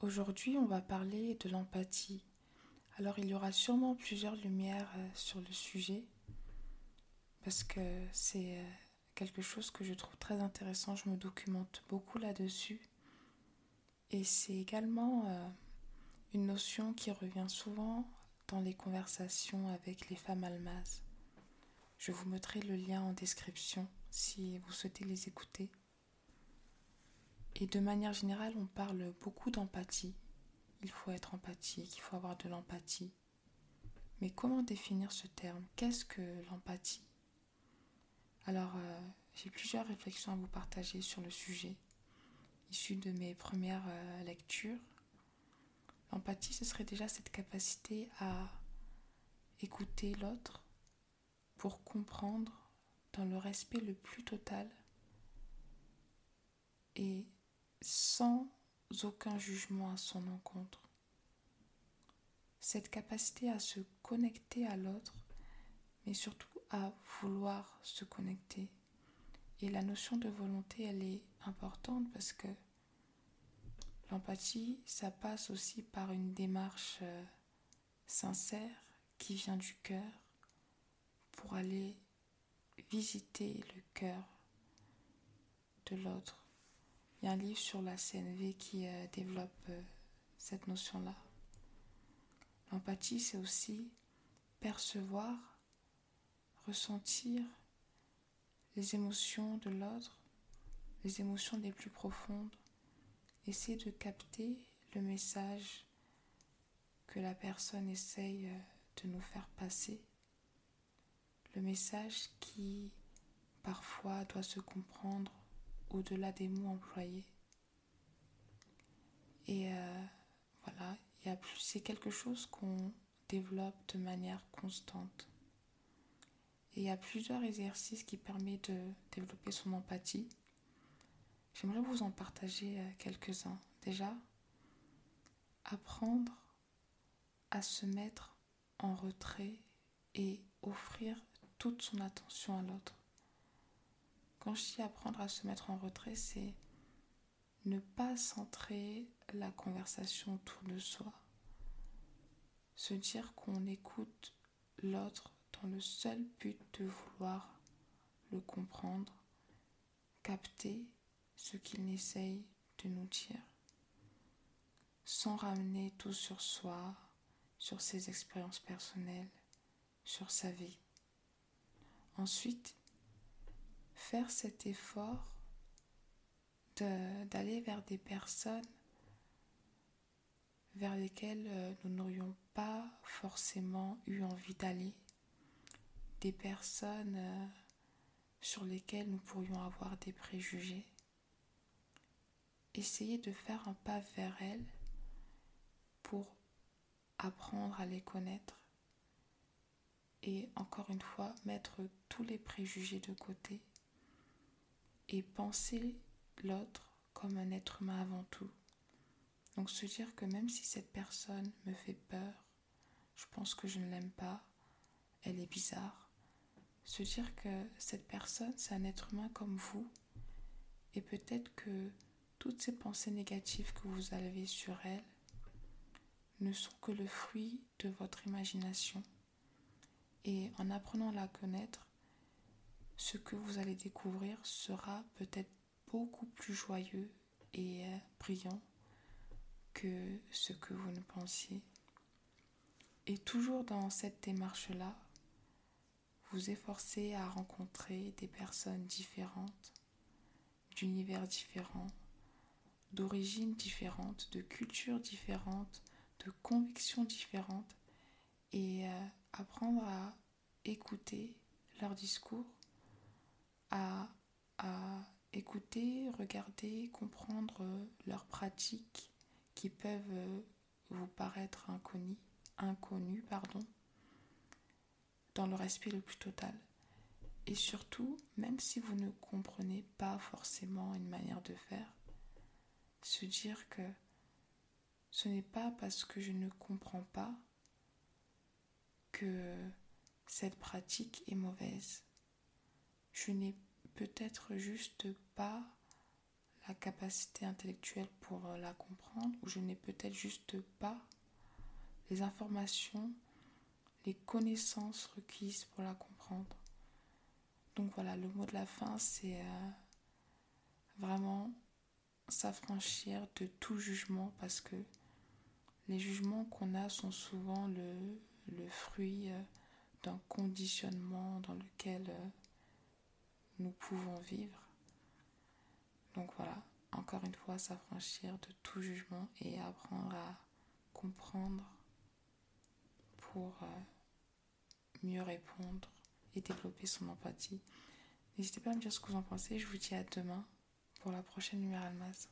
Aujourd'hui, on va parler de l'empathie. Alors, il y aura sûrement plusieurs lumières euh, sur le sujet parce que c'est euh, quelque chose que je trouve très intéressant. Je me documente beaucoup là-dessus. Et c'est également euh, une notion qui revient souvent dans les conversations avec les femmes almazes. Je vous mettrai le lien en description si vous souhaitez les écouter. Et de manière générale, on parle beaucoup d'empathie. Il faut être empathique, il faut avoir de l'empathie. Mais comment définir ce terme? Qu'est-ce que l'empathie? Alors, euh, j'ai plusieurs réflexions à vous partager sur le sujet, issues de mes premières euh, lectures. L'empathie, ce serait déjà cette capacité à écouter l'autre pour comprendre dans le respect le plus total et sans aucun jugement à son encontre. Cette capacité à se connecter à l'autre, mais surtout à vouloir se connecter. Et la notion de volonté, elle est importante parce que l'empathie, ça passe aussi par une démarche euh, sincère qui vient du cœur pour aller visiter le cœur de l'autre il y a un livre sur la CNV qui euh, développe euh, cette notion-là. L'empathie, c'est aussi percevoir, ressentir les émotions de l'autre, les émotions les plus profondes, essayer de capter le message que la personne essaye euh, de nous faire passer, le message qui parfois doit se comprendre au-delà des mots employés. Et euh, voilà, c'est quelque chose qu'on développe de manière constante. Et il y a plusieurs exercices qui permettent de développer son empathie. J'aimerais vous en partager euh, quelques-uns. Déjà, apprendre à se mettre en retrait et offrir toute son attention à l'autre. Apprendre à se mettre en retrait, c'est ne pas centrer la conversation autour de soi. Se dire qu'on écoute l'autre dans le seul but de vouloir le comprendre, capter ce qu'il essaye de nous dire, sans ramener tout sur soi, sur ses expériences personnelles, sur sa vie. Ensuite, faire cet effort d'aller vers des personnes vers lesquelles euh, nous n'aurions pas forcément eu envie d'aller, des personnes euh, sur lesquelles nous pourrions avoir des préjugés. Essayer de faire un pas vers elles pour apprendre à les connaître et encore une fois mettre tous les préjugés de côté et penser l'autre comme un être humain avant tout. Donc se dire que même si cette personne me fait peur, je pense que je ne l'aime pas, elle est bizarre. Se dire que cette personne, c'est un être humain comme vous, et peut-être que toutes ces pensées négatives que vous avez sur elle ne sont que le fruit de votre imagination. Et en apprenant à la connaître, ce que vous allez découvrir sera peut-être beaucoup plus joyeux et euh, brillant que ce que vous ne pensiez. Et toujours dans cette démarche-là, vous efforcez à rencontrer des personnes différentes, d'univers différents, d'origines différentes, de cultures différentes, de convictions différentes, et euh, apprendre à écouter leur discours à, écouter, regarder, comprendre leurs pratiques qui peuvent vous paraître inconnues, inconnues pardon, dans le respect le plus total. Et surtout, même si vous ne comprenez pas forcément une manière de faire, se dire que ce n'est pas parce que je ne comprends pas que cette pratique est mauvaise je n'ai peut-être juste pas la capacité intellectuelle pour euh, la comprendre, ou je n'ai peut-être juste pas les informations, les connaissances requises pour la comprendre. Donc voilà, le mot de la fin, c'est euh, vraiment s'affranchir de tout jugement parce que les jugements qu'on a sont souvent le, fruit euh, d'un conditionnement dans lequel nous pouvons vivre. Donc voilà, encore une fois, s'affranchir de tout jugement et apprendre à comprendre pour euh, mieux répondre et développer son empathie. N'hésitez pas à me dire ce que vous en pensez. Je vous dis à demain pour la prochaine numéro Almas.